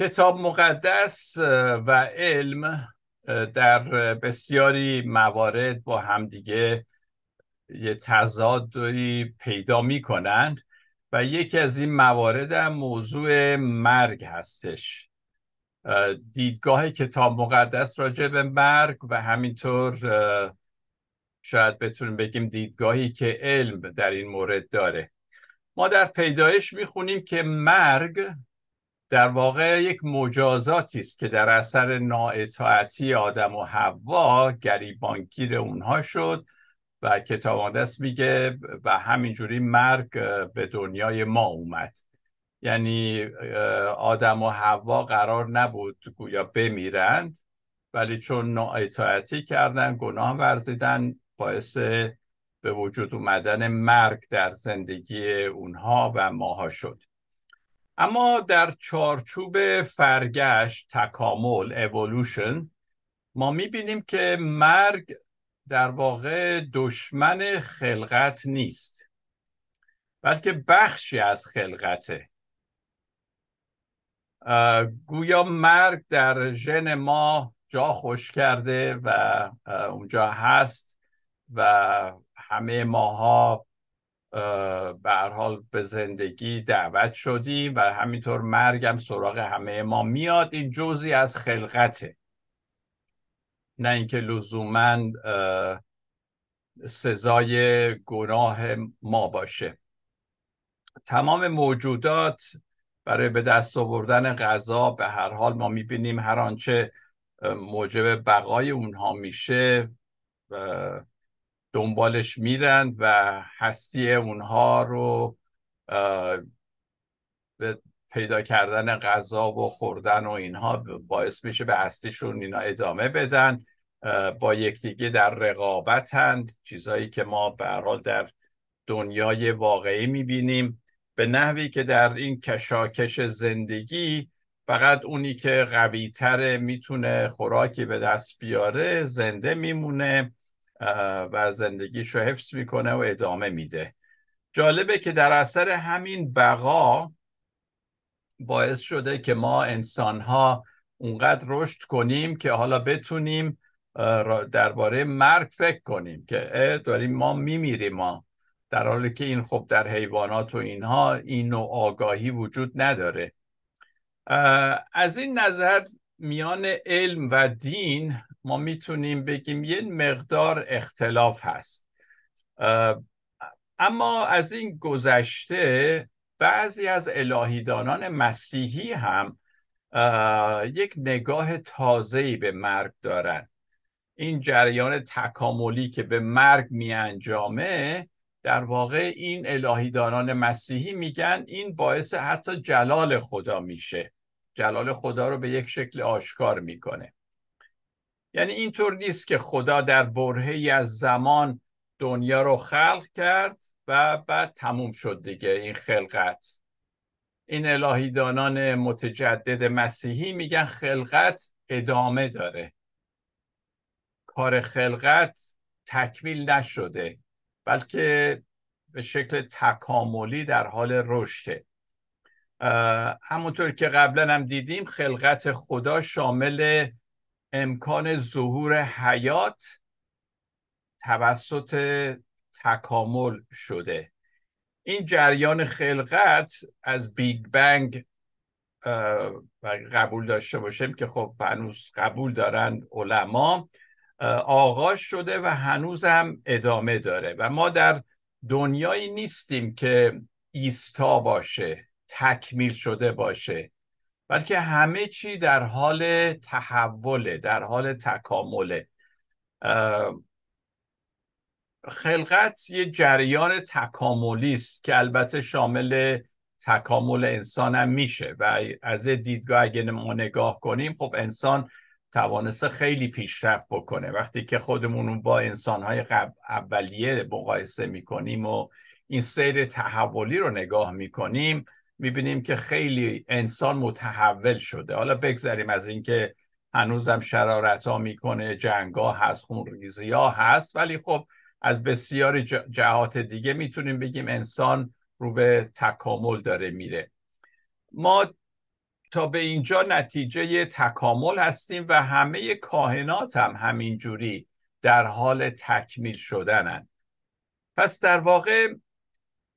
کتاب مقدس و علم در بسیاری موارد با همدیگه یه تضادی پیدا می‌کنند و یکی از این موارد هم موضوع مرگ هستش. دیدگاه کتاب مقدس راجع به مرگ و همینطور شاید بتونیم بگیم دیدگاهی که علم در این مورد داره. ما در پیدایش می‌خونیم که مرگ در واقع یک مجازاتی است که در اثر نااطاعتی آدم و حوا گریبانگیر اونها شد و کتاب مقدس میگه و همینجوری مرگ به دنیای ما اومد. یعنی آدم و حوا قرار نبود گویا بمیرند ولی چون نااطاعتی کردن گناه ورزیدن باعث به وجود اومدن مرگ در زندگی اونها و ماها شد. اما در چارچوب فرگشت تکامل اولوشن ما می‌بینیم که مرگ در واقع دشمن خلقت نیست بلکه بخشی از خلقته. گویا مرگ در ژن ما جا خوش کرده و اونجا هست و همه ماها به حال به زندگی دعوت شدیم و همینطور مرگم سراغ همه ما میاد. این جزی از خلقته. نه اینکه لزوما سزای گناه ما باشه. تمام موجودات برای به دست آوردن غذا به هر حال ما می‌بینیم هر آنچه موجب بقای اونها میشه دنبالش میرن و هستی اونها رو به پیدا کردن غذا و خوردن و اینها باعث میشه به هستیشون اینا ادامه بدن. با یکدیگه در رقابتند چیزهایی که ما به حال در دنیای واقعی می‌بینیم. به نحوی که در این کشاکش زندگی فقط اونی که قوی تره می‌تونه خوراکی به دست بیاره زنده میمونه. و زندگیش رو حفظ می‌کنه و ادامه میده. جالبه که در اثر همین بقا باعث شده که ما انسان ها اونقدر رشد کنیم که حالا بتونیم درباره مرگ فکر کنیم که داریم ما میمیریم ما. در حالی که این خب در حیوانات و اینها این نوع آگاهی وجود نداره. از این نظر میان علم و دین ما می‌تونیم بگیم یه مقدار اختلاف هست. اما از این گذشته بعضی از الهیدانان مسیحی هم یک نگاه تازه‌ای به مرگ دارن. این جریان تکاملی که به مرگ می انجامه در واقع این الهیدانان مسیحی میگن این باعث حتی جلال خدا میشه. جلال خدا رو به یک شکل آشکار می‌کنه. یعنی اینطور نیست که خدا در برهی از زمان دنیا رو خلق کرد و بعد تموم شد دیگه این خلقت. این الهیدانان متجدد مسیحی میگن خلقت ادامه داره. کار خلقت تکمیل نشده بلکه به شکل تکاملی در حال رشده. همونطور که قبلا هم دیدیم خلقت خدا شامل امکان ظهور حیات توسط تکامل شده. این جریان خلقت از بیگ بنگ قبول داشته باشیم که خب هنوز قبول دارن علما آغاز شده و هنوز هم ادامه داره. و ما در دنیایی نیستیم که ایستا باشه تکمیل شده باشه. بلکه همه چی در حال تحوله در حال تکامله. خلقت یه جریان تکاملی است که البته شامل تکامل انسان هم میشه و از دیدگاه اگه ما نگاه کنیم خب انسان توانسته خیلی پیشرفت بکنه. وقتی که خودمون با انسانهای اولیه مقایسه می‌کنیم و این سیر تحولی رو نگاه می‌کنیم می‌بینیم که خیلی انسان متحول شده. حالا بگذاریم از اینکه هنوزم شرارت ها می‌کنه جنگ ها هست خونریزی ها هست ولی خب از بسیاری جهات دیگه می‌تونیم بگیم انسان رو به تکامل داره میره. ما تا به اینجا نتیجه تکامل هستیم و همه کاهنات هم همینجوری در حال تکمیل شدنن. پس در واقع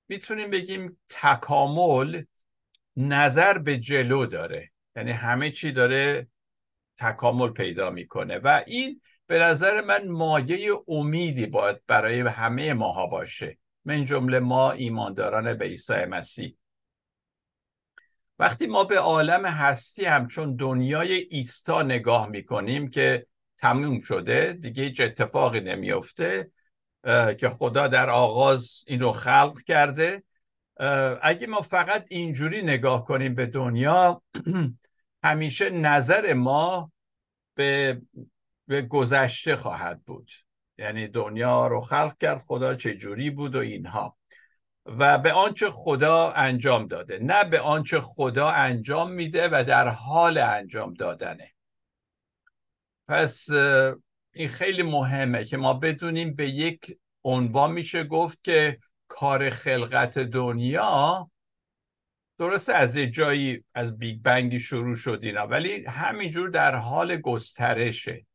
می‌تونیم بگیم تکامل نظر به جلو داره. یعنی همه چی داره تکامل پیدا می‌کنه. و این به نظر من مایه امیدی باید برای همه ماها باشه. من جمله ما ایمانداران به عیسی مسیح. وقتی ما به عالم هستی همچون دنیای ایستا نگاه می‌کنیم که تموم شده دیگه هیچ اتفاقی نمیفته که خدا در آغاز اینو خلق کرده. اگه ما فقط اینجوری نگاه کنیم به دنیا همیشه نظر ما به, به گذشته خواهد بود. یعنی دنیا رو خلق کرد خدا چه جوری بود و اینها. و به آنچه خدا انجام داده. نه به آنچه خدا انجام میده و در حال انجام دادنه. پس این خیلی مهمه که ما بدونیم به یک عنوان میشه گفت که کار خلقت دنیا درسته از یه جایی از بیگ بنگی شروع شد اینا ولی همینجور در حال گسترشه.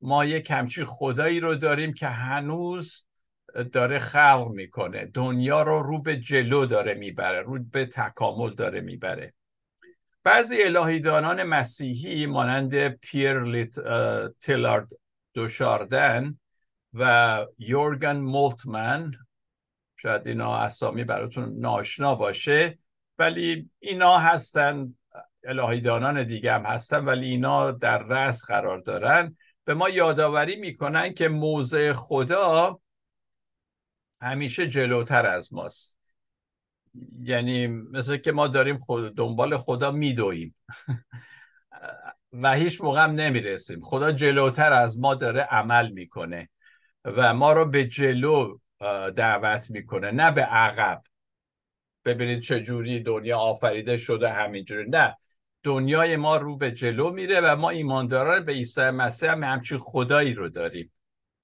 ما یک همچی خدایی رو داریم که هنوز داره خلق می‌کنه. دنیا رو رو به جلو داره می‌بره رو به تکامل داره می‌بره. بعضی الهیدانان مسیحی مانند پیر لیت، تیلارد دوشاردن و یورگن مولتمن شاید اینا اسامی براتون ناشنا باشه ولی اینا هستن الهیدانان دیگه هم هستن ولی اینا در رأس قرار دارن. به ما یادآوری می‌کنن که موضع خدا همیشه جلوتر از ماست. یعنی مثل که ما داریم خود دنبال خدا میدویم. و هیچ موقع هم نمی‌رسیم. خدا جلوتر از ما داره عمل می‌کنه و ما رو به جلو دعوت می‌کنه. نه به عقب. ببینید چه جوری دنیا آفریده شده همینجوری. نه. دنیای ما رو به جلو میره و ما ایمانداران به عیسی مسیح هم همچین خدایی رو داریم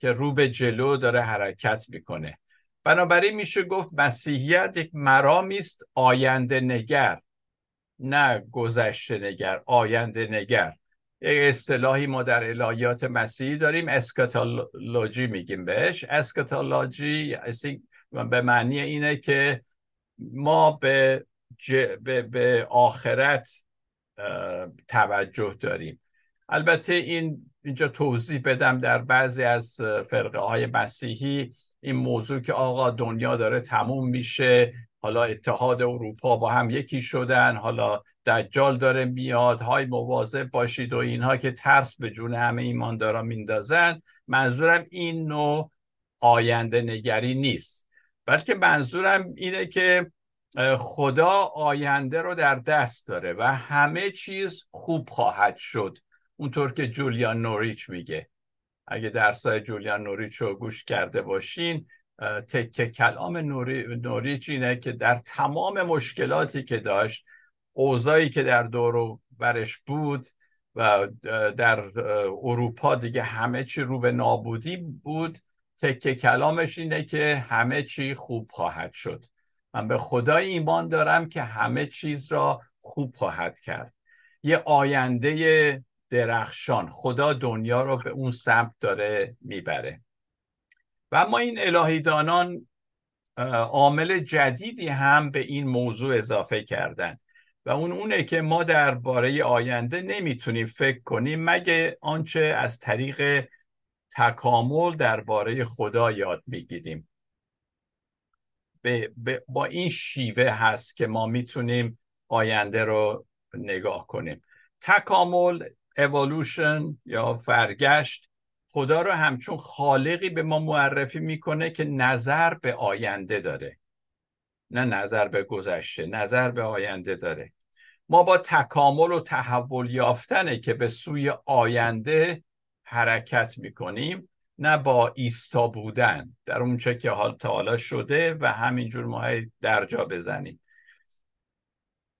که رو به جلو داره حرکت می‌کنه. بنابراین میشه گفت مسیحیت یک مرامی است آینده نگر. نه گذشته نگر آینده نگر. اصطلاحی ما در الهیات مسیحی داریم اسکاتولوژی میگیم بهش. اسکاتولوژی به معنی اینه که ما به, به... به آخرت توجه داریم. البته این اینجا توضیح بدم در بعضی از فرقه های مسیحی این موضوع که آقا دنیا داره تموم میشه حالا اتحاد اروپا با هم یکی شدن حالا دجال داره میاد های مواظب باشید و اینها که ترس به جون همه ایماندارا میندازن. منظورم این نوع آینده نگری نیست. بلکه منظورم اینه که خدا آینده رو در دست داره و همه چیز خوب خواهد شد. اونطور که جولیان نوریچ میگه. اگه درسای جولیان نوریچ رو گوش کرده باشین تکه کلام نوری، نوریچ اینه که در تمام مشکلاتی که داشت اوضاعی که در دور برش بود و در اروپا دیگه همه چی رو به نابودی بود تکه کلامش اینه که همه چی خوب خواهد شد. من به خدا ایمان دارم که همه چیز را خوب خواهد کرد. یه آینده درخشان خدا دنیا رو به اون سمت داره می‌بره. و اما این الهیدانان عامل جدیدی هم به این موضوع اضافه کردن. و اون اونه که ما درباره آینده نمی‌تونیم فکر کنیم مگه آنچه از طریق تکامل درباره خدا یاد می‌گیریم؟ با این شیوه هست که ما می‌تونیم آینده رو نگاه کنیم. تکامل اولوشن یا فرگشت خدا رو همچون خالقی به ما معرفی می‌کنه که نظر به آینده داره. نه نظر به گذشته نظر به آینده داره. ما با تکامل و تحول یافتنه که به سوی آینده حرکت می‌کنیم نه با ایستا بودن. در اونچه که حال تا حالا شده و همینجور ما درجا بزنیم.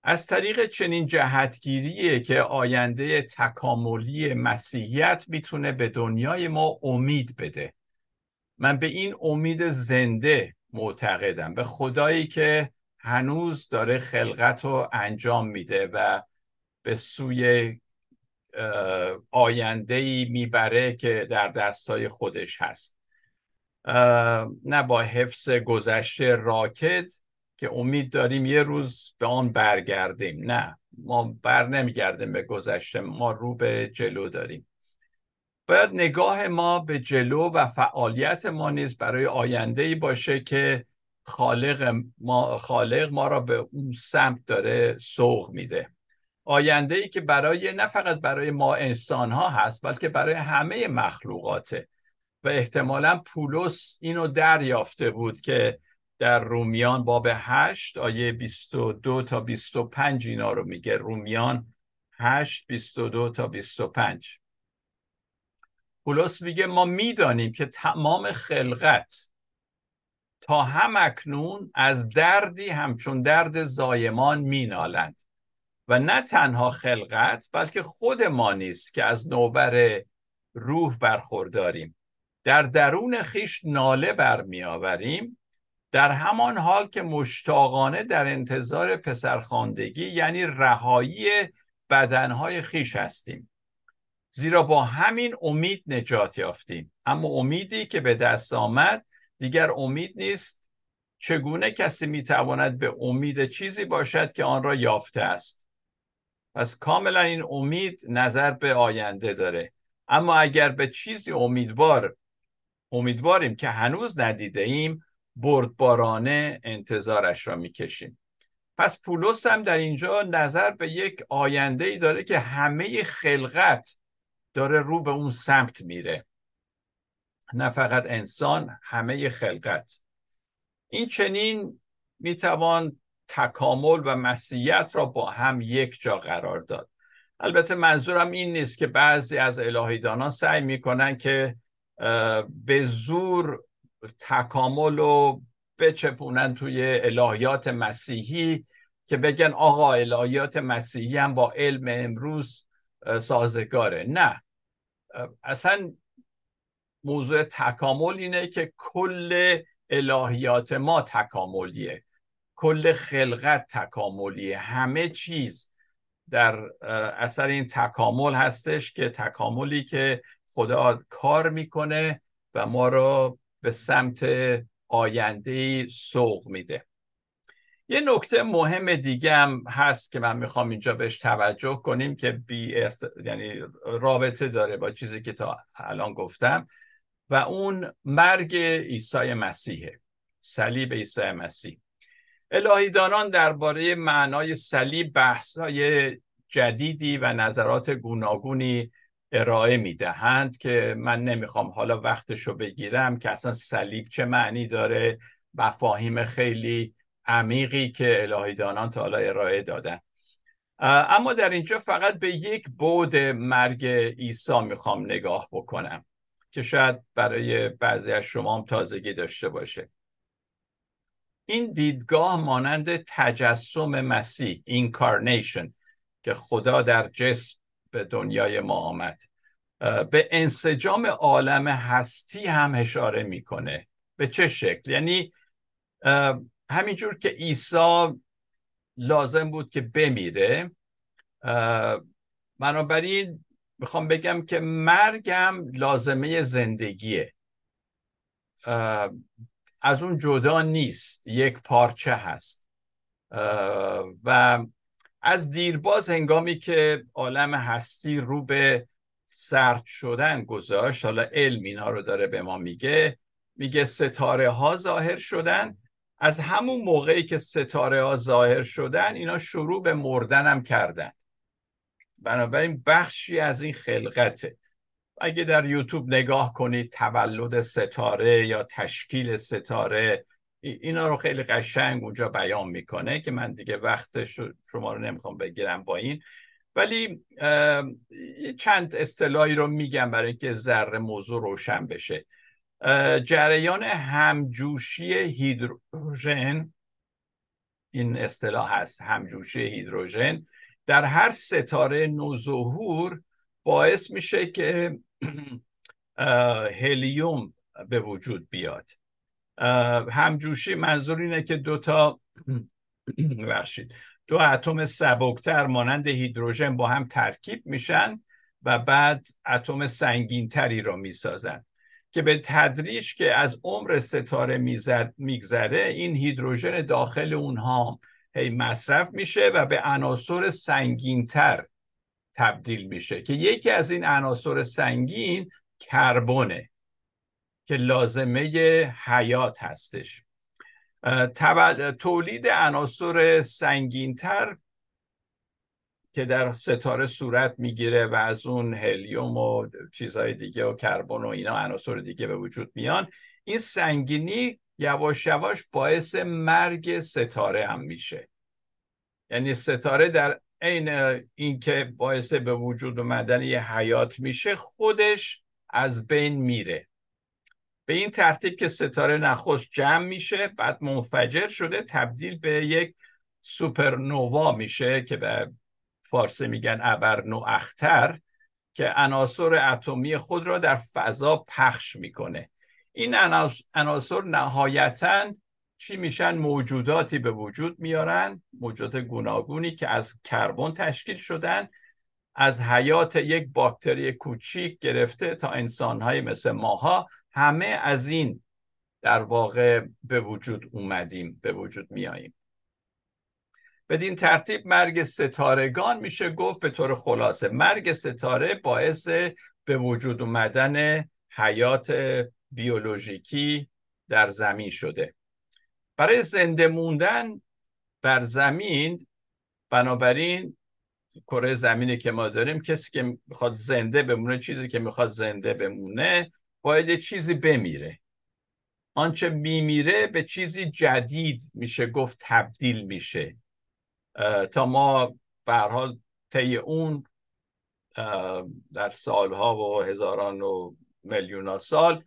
از طریق چنین جهتگیریه که آینده تکاملی مسیحیت می‌تونه به دنیای ما امید بده. من به این امید زنده معتقدم. به خدایی که هنوز داره خلقت رو انجام میده و به سوی آینده ای می‌بره که در دستای خودش هست. نه با حفظ گذشته راکت که امید داریم یه روز به آن برگردیم. نه ما بر نمیگردیم به گذشته ما رو به جلو داریم. باید نگاه ما به جلو و فعالیت ما نیز برای آینده ای باشه که خالق ما, خالق ما را به اون سمت داره سوق میده. آینده ای که برای نه فقط برای ما انسان ها هست بلکه برای همه مخلوقاته. و احتمالا پولس اینو دریافته بود که در رومیان باب 8 آیه 22 تا 25 اینا رو میگه. رومیان 8 22 تا 25 پولس میگه ما می‌دانیم که تمام خلقت تا هم اکنون از دردی همچون درد زایمان مینالند. و نه تنها خلقت بلکه خود ما نیست که از نوبر روح برخورداریم. در درون خیش ناله برمیآوریم. در همان حال که مشتاقانه در انتظار پسرخواندگی یعنی رهایی بدنهای خیش هستیم. زیرا با همین امید نجات یافتیم. اما امیدی که به دست آمد دیگر امید نیست چگونه کسی می‌تواند به امید چیزی باشد که آن را یافته است. پس کاملا این امید نظر به آینده داره. اما اگر به چیزی امیدوار امیدواریم که هنوز ندیده ایم بردبارانه انتظارش را می‌کشیم. پس پولس هم در اینجا نظر به یک آینده ای داره که همه خلقت داره رو به اون سمت میره. نه فقط انسان همه خلقت. این چنین می‌توان تکامل و مسیحیت را با هم یک جا قرار داد. البته منظورم این نیست که بعضی از الهیدانان سعی می‌کنن که به زور تکامل رو بچپونن توی الهیات مسیحی که بگن آقا الهیات مسیحی هم با علم امروز سازگاره. نه. اصلا موضوع تکامل اینه که کل الهیات ما تکاملیه. کل خلقت تکاملیه. همه چیز در اثر این تکامل هستش که تکاملی که خدا کار می‌کنه و ما رو به سمت آینده سوق میده. یه نکته مهم دیگه هم هست که من می‌خوام اینجا بهش توجه کنیم که بی یعنی رابطه داره با چیزی که تا الان گفتم. و اون مرگ عیسی مسیحه صلیب عیسی مسیح. الهیدانان درباره معنای صلیب بحث‌های جدیدی و نظرات گوناگونی ارائه می‌دهند که من نمی‌خوام حالا وقتشو بگیرم که اصلا صلیب چه معنی داره مفاهیم خیلی عمیقی که الهیدانان تا حالا ارائه دادن. اما در اینجا فقط به یک بود مرگ عیسی می‌خوام نگاه بکنم. که شاید برای بعضی از شما هم تازگی داشته باشه. این دیدگاه مانند تجسم مسیح اینکارنیشن که خدا در جسم به دنیای ما آمد به انسجام عالم هستی هم اشاره می‌کنه. به چه شکل؟ یعنی همینجور که عیسی لازم بود که بمیره بنابراین می‌خوام بگم که مرگم لازمه زندگیه. از اون جدا نیست. یک پارچه هست. و از دیرباز هنگامی که عالم هستی رو به سرد شدن گذاشت حالا علم اینا رو داره به ما میگه میگه ستاره ها ظاهر شدن. از همون موقعی که ستاره ها ظاهر شدن اینا شروع به مردن کردن. بنابراین بخشی از این خلقته. اگه در یوتیوب نگاه کنید تولد ستاره یا تشکیل ستاره اینا رو خیلی قشنگ اونجا بیان می‌کنه که من دیگه وقت شما رو نمی‌خوام بگیرم با این. ولی چند اصطلاحی رو میگم برای اینکه ذره موضوع روشن بشه. جریان همجوشی هیدروژن این اصطلاح هست همجوشی هیدروژن. در هر ستاره نوظهور باعث میشه که هلیوم به وجود بیاد. همجوشی منظور اینه که دوتا بخشید دو اتم سبکتر مانند هیدروژن با هم ترکیب میشن و بعد اتم سنگینتری را می‌سازن. که به تدریج که از عمر ستاره میگذره این هیدروژن داخل اونها هی مصرف میشه و به عناصر سنگینتر تبدیل میشه که یکی از این عناصر سنگین کربونه که لازمه حیات هستش. تولید عناصر سنگینتر که در ستاره صورت می‌گیره و از اون هلیوم و چیزهای دیگه و کربن و اینا عناصر دیگه به وجود میان این سنگینی یواش یواش باعث مرگ ستاره هم میشه. یعنی ستاره در عین اینکه باعث به وجود اومدن یه حیات میشه خودش از بین میره. به این ترتیب که ستاره نخست جمع میشه بعد منفجر شده تبدیل به یک سوپرنووا میشه که به فارسی میگن ابرنو اختر که عناصر اتمی خود را در فضا پخش می‌کنه. این عناصر نهایتا چی میشن؟ موجوداتی به وجود میارن موجودات گوناگونی که از کربن تشکیل شدن از حیات یک باکتری کوچیک گرفته تا انسانهای مثل ماها. همه از این در واقع به وجود اومدیم به وجود میاییم. بدین ترتیب مرگ ستارگان میشه گفت به طور خلاصه. مرگ ستاره باعث به وجود اومدن حیات بیولوژیکی در زمین شده. برای زنده موندن بر زمین بنابراین کره زمینی که ما داریم کسی که می‌خواد زنده بمونه چیزی که می‌خواد زنده بمونه باید چیزی بمیره. آنچه میمیره به چیزی جدید میشه گفت تبدیل میشه. تا ما به حال طی اون در سالها و هزاران و میلیون سال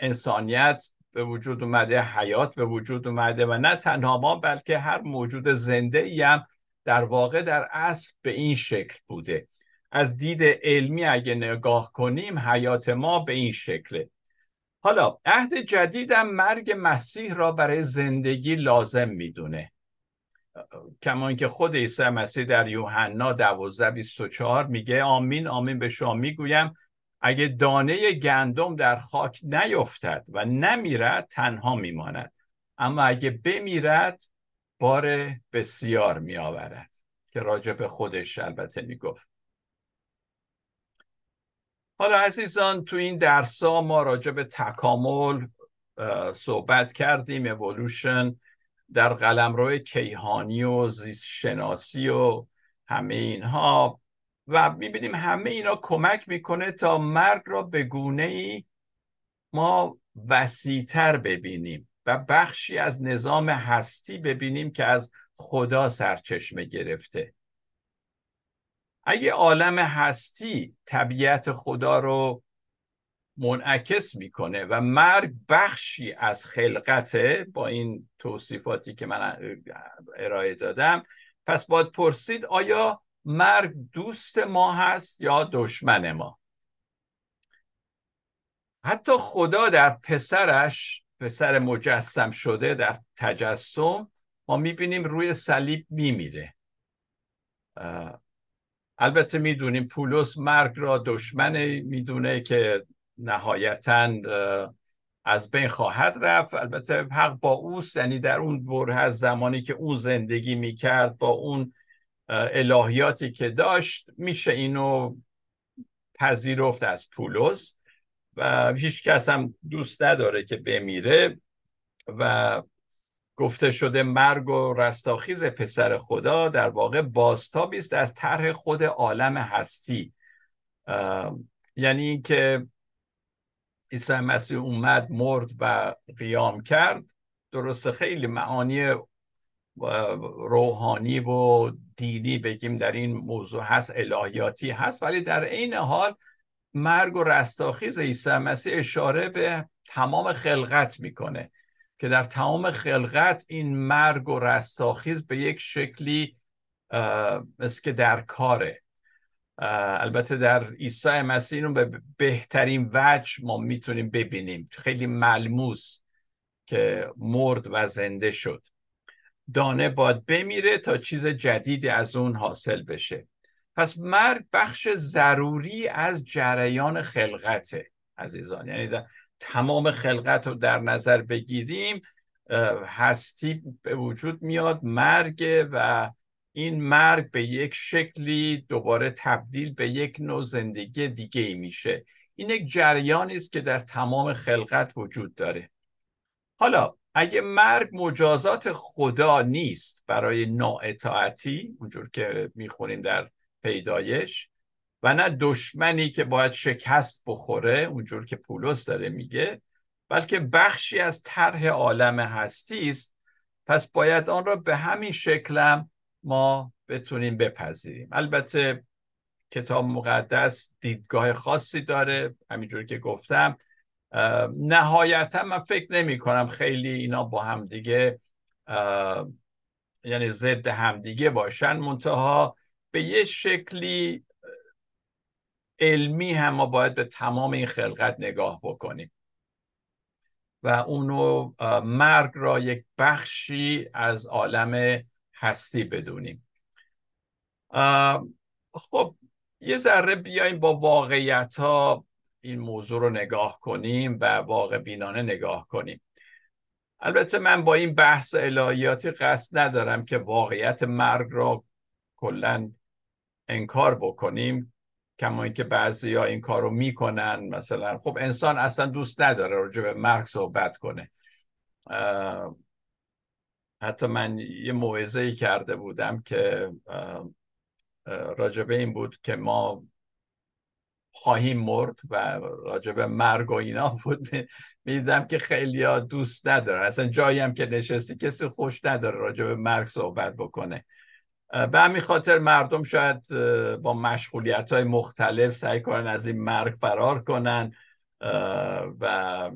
انسانیت به وجود اومده حیات به وجود اومده و نه تنها ما بلکه هر موجود زنده ای هم در واقع در اصل به این شکل بوده. از دید علمی اگه نگاه کنیم حیات ما به این شکله. حالا عهد جدیدم مرگ مسیح را برای زندگی لازم می‌دونه. کما اینکه خود عیسی مسیح در یوحنا 12 میگه آمین آمین به شما می‌گویم. اگه دانه گندم در خاک نیفتد و نمیرد تنها میماند. اما اگه بمیرد بار بسیار میآورد که راجع به خودش البته می‌گفت. حالا عزیزان تو این درس ها ما راجع به تکامل صحبت کردیم اولوشن در قلمرو کیهانی و زیست شناسی و همه اینها. و می‌بینیم همه اینا کمک می‌کنه تا مرگ را به گونه ای ما وسیعتر ببینیم و بخشی از نظام هستی ببینیم که از خدا سرچشمه گرفته. اگه عالم هستی طبیعت خدا رو منعکس می‌کنه و مرگ بخشی از خلقته با این توصیفاتی که من ارائه دادم پس باید پرسید آیا مرگ دوست ما هست یا دشمن ما؟ حتی خدا در پسرش پسر مجسم شده در تجسم ما می‌بینیم روی صلیب میمیره. البته می‌دونیم پولس مرگ را دشمن می‌دونه که نهایتا از بین خواهد رفت. البته حق با اوست یعنی در اون بره زمانی که او زندگی می‌کرد با اون الهیاتی که داشت میشه اینو پذیرفت از پولس و هیچ کس هم دوست نداره که بمیره و گفته شده مرگ و رستاخیز پسر خدا در واقع بازتابی است از طرح خود عالم هستی. یعنی اینکه عیسی مسیح اومد مرد و قیام کرد. درست خیلی معانی روحانی و دینی بگیم در این موضوع هست الهیاتی هست. ولی در عین حال مرگ و رستاخیز عیسی مسیح اشاره به تمام خلقت می‌کنه که در تمام خلقت این مرگ و رستاخیز به یک شکلی مثل که در کاره. البته در عیسی مسیح رو به بهترین وجه ما می‌تونیم ببینیم. خیلی ملموس که مرد و زنده شد. دانه باید بمیره تا چیز جدیدی از اون حاصل بشه. پس مرگ بخش ضروری از جریان خلقته عزیزان. یعنی تمام خلقت رو در نظر بگیریم هستی به وجود میاد مرگ و این مرگ به یک شکلی دوباره تبدیل به یک نوع زندگی دیگه ای میشه. این یک جریانی است که در تمام خلقت وجود داره. حالا اگه مرگ مجازات خدا نیست برای نااطاعتی اونجور که می‌خونیم در پیدایش و نه دشمنی که باید شکست بخوره اونجور که پولس داره میگه بلکه بخشی از طرح عالم هستی است. پس باید آن را به همین شکلم ما بتونیم بپذیریم. البته کتاب مقدس دیدگاه خاصی داره. همینجور که گفتم نهایتا من فکر نمی کنم خیلی اینا با هم دیگه یعنی ضد همدیگه باشن. منتها به یه شکلی علمی هم ما باید به تمام این خلقت نگاه بکنیم. و اونو مرگ را یک بخشی از عالم هستی بدونیم. خب یه ذره بیایم با واقعیت ها این موضوع رو نگاه کنیم و واقع بینانه نگاه کنیم. البته من با این بحث الهیاتی قصد ندارم که واقعیت مرگ را کلا انکار بکنیم کما اینکه بعضی ها این کار رو می‌کنن. مثلا خب انسان اصلا دوست نداره راجع به مرگ صحبت کنه. حتی من یه موعظه کرده بودم که راجبه این بود که ما خواهیم مرد و راجب مرگ و اینا بود. می‌دیدم که خیلی ها دوست ندارن. اصلا جایی هم که نشستی کسی خوش نداره راجب مرگ صحبت بکنه. به همین خاطر مردم شاید با مشغولیت های مختلف سعی کنن از این مرگ فرار کنن و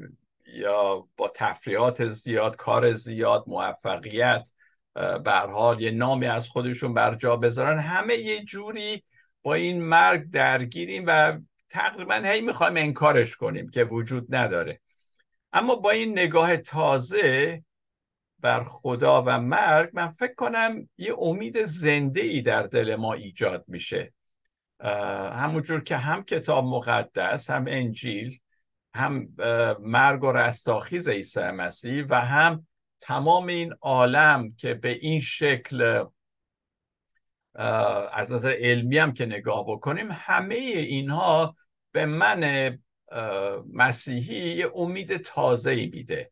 یا با تفریحات زیاد کار زیاد موفقیت به حال یه نامی از خودشون بر جا بذارن. همه یه جوری با این مرگ درگیریم و تقریبا هی می‌خوایم انکارش کنیم که وجود نداره. اما با این نگاه تازه بر خدا و مرگ من فکر کنم یه امید زنده ای در دل ما ایجاد میشه. همونجور که هم کتاب مقدس هم انجیل هم مرگ و رستاخیز عیسی مسیح و هم تمام این عالم که به این شکل از نظر علمی هم که نگاه بکنیم همه اینها به من مسیحی یه امید تازه ای میده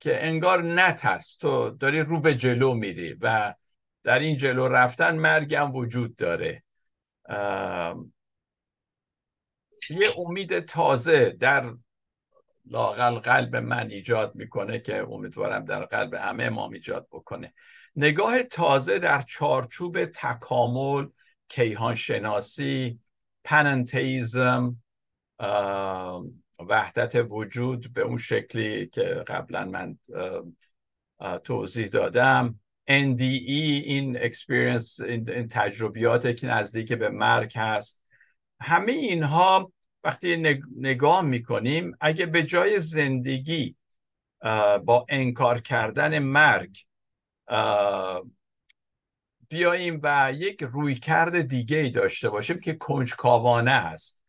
که انگار نترس. تو داری رو به جلو میری و در این جلو رفتن مرگم وجود داره. یه امید تازه در لاقل قلب من ایجاد می‌کنه که امیدوارم در قلب همه ما ایجاد بکنه. نگاه تازه در چارچوب تکامل کیهان شناسی پننتیزم وحدت وجود به اون شکلی که قبلا من توضیح دادم. NDE این experience این تجربیات که نزدیک به مرگ هست. همه اینها وقتی نگاه می‌کنیم اگه به جای زندگی با انکار کردن مرگ بیاییم و یک رویکرد دیگه ای داشته باشیم که کنجکاوانه است.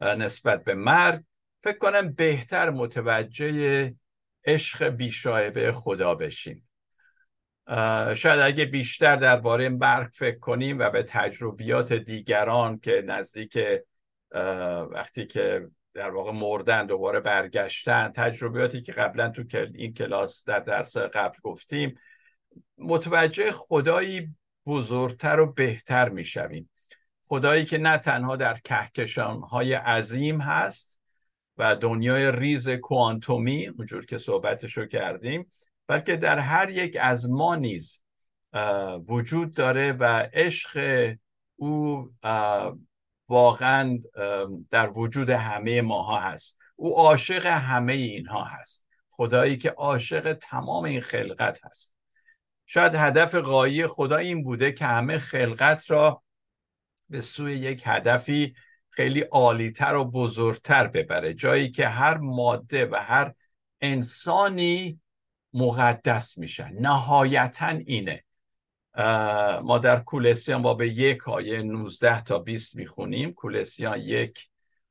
نسبت به مرگ فکر کنم بهتر متوجه عشق بیشایبه خدا بشیم. شاید اگه بیشتر درباره مرگ فکر کنیم و به تجربیات دیگران که نزدیک وقتی که در واقع مردن دوباره برگشتن تجربیاتی که قبلا تو این کلاس در درس قبل گفتیم متوجه خدایی بزرگتر و بهتر می‌شویم. خدایی که نه تنها در کهکشان های عظیم هست و دنیای ریز کوانتومی اونجور که صحبتش رو کردیم بلکه در هر یک از ما نیز وجود داره و عشق او واقعا در وجود همه ماها هست. او عاشق همه اینها هست. خدایی که عاشق تمام این خلقت هست. شاید هدف غایی خدا این بوده که همه خلقت را به سوی یک هدفی خیلی عالیتر و بزرگتر ببره. جایی که هر ماده و هر انسانی مقدس میشن نهایتا اینه. ما در کولسیان باب یک آیه 19 تا 20 می‌خونیم. کولسیان یک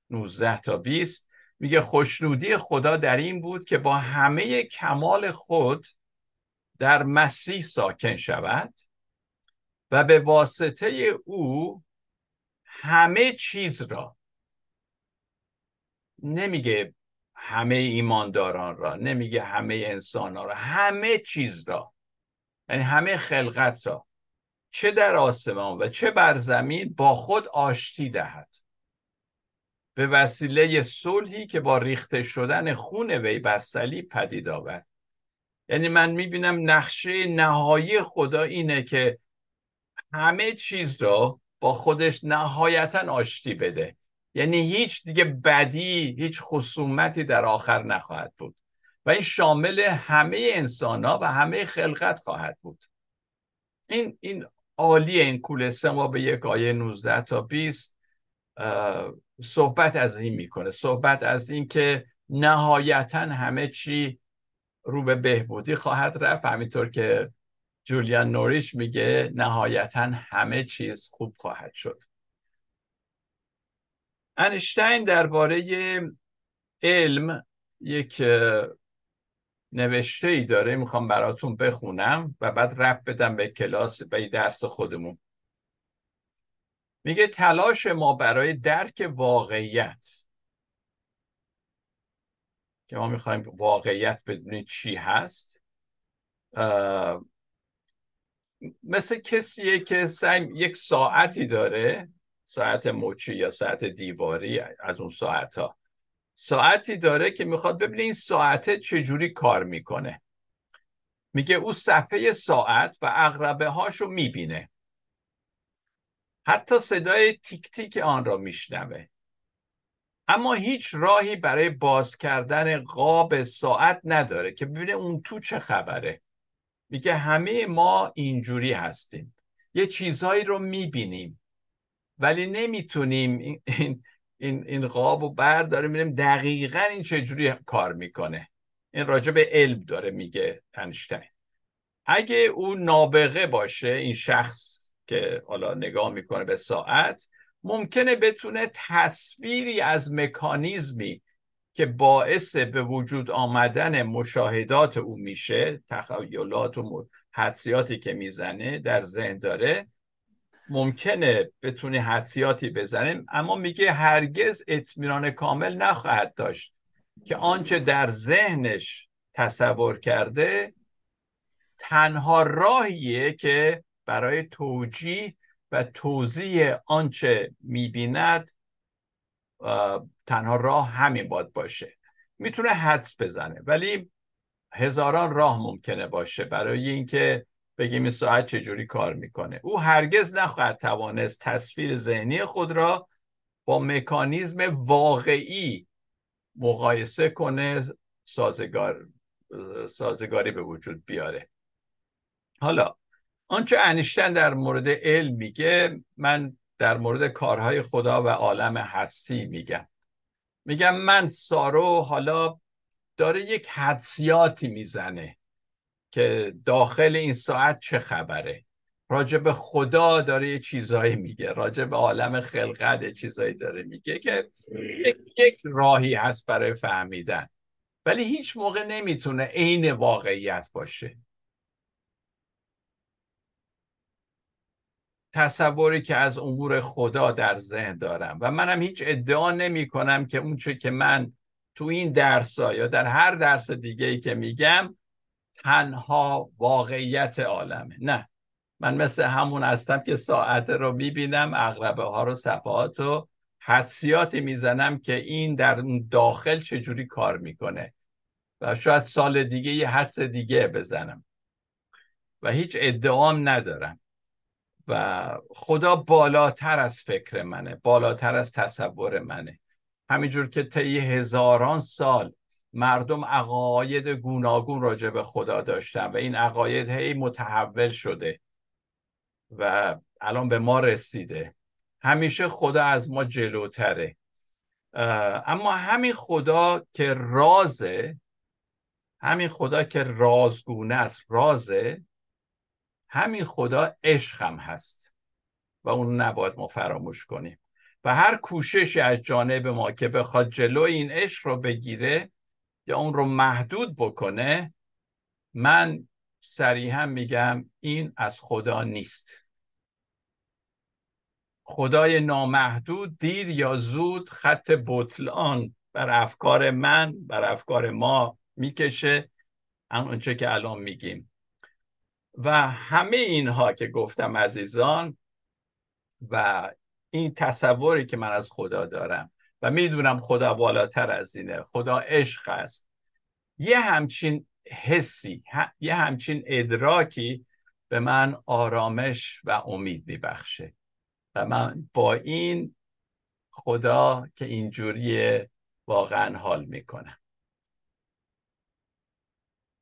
19 تا 20 میگه خوشنودی خدا در این بود که با همه کمال خود در مسیح ساکن شود و به واسطه او همه چیز را. نمیگه همه ایمانداران را نمیگه همه انسان را همه چیز را. یعنی همه خلقت را. چه در آسمان و چه بر زمین با خود آشتی دهد. به وسیله صلحی که با ریخته شدن خون وی بر صلیب پدید آورد. یعنی من می‌بینم نقشه نهایی خدا اینه که همه چیز را با خودش نهایتا آشتی بده. یعنی هیچ دیگه بدی هیچ خصومتی در آخر نخواهد بود. و این شامل همه انسان ها و همه خلقت خواهد بود. این این عالی این کولسه ما به یک آیه 19 تا 20 صحبت از این می‌کنه. صحبت از این که نهایتا همه چی رو به بهبودی خواهد رفت. همینطور که جولیان نوریش میگه نهایتا همه چیز خوب خواهد شد. انشتین درباره علم یک نوشته ای داره می‌خوام براتون بخونم و بعد رب بدم به کلاس به درس خودمون. میگه تلاش ما برای درک واقعیت. که ما می‌خوایم واقعیت بدونید چی هست. مثل کسیه که سعی یک ساعتی داره ساعت مچی یا ساعت دیواری از اون ساعت ها ساعتی داره که می‌خواد ببینه این ساعته چجوری کار می‌کنه. میگه او صفحه ساعت و اغربه هاشو می‌بینه. حتی صدای تیک تیک آن را میشنوه. اما هیچ راهی برای باز کردن قاب ساعت نداره که ببینه اون تو چه خبره. میگه همه ما اینجوری هستیم. یه چیزهایی رو می‌بینیم ولی نمی‌تونیم این, این, این, قاب و برداره میریم دقیقا این چجوری کار می‌کنه. این راجع به علم داره میگه انشتین. اگه او نابغه باشه این شخص که حالا نگاه می‌کنه به ساعت ممکنه بتونه تصویری از مکانیزمی که باعث به وجود آمدن مشاهدات او میشه تخیلات و حدسیاتی که می‌زنه در ذهن داره ممکنه بتونی حدسیاتی بزنیم اما میگه هرگز اطمینان کامل نخواهد داشت که آنچه در ذهنش تصور کرده تنها راهیه که برای توجیه و توضیح آنچه می‌بیند تنها راه همین باد باشه. می‌تونه حدس بزنه ولی هزاران راه ممکنه باشه برای اینکه بگیم این ساعت چجوری کار می‌کنه. او هرگز نخواهد توانست تصویر ذهنی خود را با مکانیزم واقعی مقایسه کنه سازگار سازگاری به وجود بیاره. حالا آنچه انیشتن در مورد علم میگه من در مورد کارهای خدا و عالم هستی میگم. میگم من سارو حالا داره یک حدسیاتی می‌زنه که داخل این ساعت چه خبره. راجع به خدا داره یه چیزایی میگه راجع به عالم خلقت یه چیزایی داره میگه که یک, یک راهی هست برای فهمیدن. ولی هیچ موقع نمی‌تونه عین واقعیت باشه. تصوری که از امور خدا در ذهن دارم و منم هیچ ادعا نمی کنم که اون که من تو این درس ها یا در هر درس دیگه ای که میگم تنها واقعیت عالمه. نه. من مثل همون هستم که ساعت رو می‌بینم اغربه ها رو صفحات و حدسیاتی می‌زنم که این در داخل چجوری کار می‌کنه و شاید سال دیگه یه حدس دیگه بزنم و هیچ ادعام ندارم. و خدا بالاتر از فکر منه بالاتر از تصور منه. همینجور که طی هزاران سال مردم عقاید گوناگون راجع به خدا داشتن و این عقاید هی متحول شده و الان به ما رسیده. همیشه خدا از ما جلوتره. اما همین خدا که رازه همین خدا که رازگونه است رازه همین خدا عشق هم هست و اون نباید ما فراموش کنیم. و هر کوششی از جانب ما که بخواد جلو این عشق رو بگیره یا اون رو محدود بکنه من صریحا میگم این از خدا نیست. خدای نامحدود دیر یا زود خط بطلان بر افکار من بر افکار ما می‌کشه. اونچه که الان میگیم. و همه اینها که گفتم عزیزان و این تصوری که من از خدا دارم و می‌دونم خدا بالاتر از اینه خدا عشق است یه همچین حسی یه همچین ادراکی به من آرامش و امید میبخشه. و من با این خدا که اینجوری واقعا حال می‌کنم.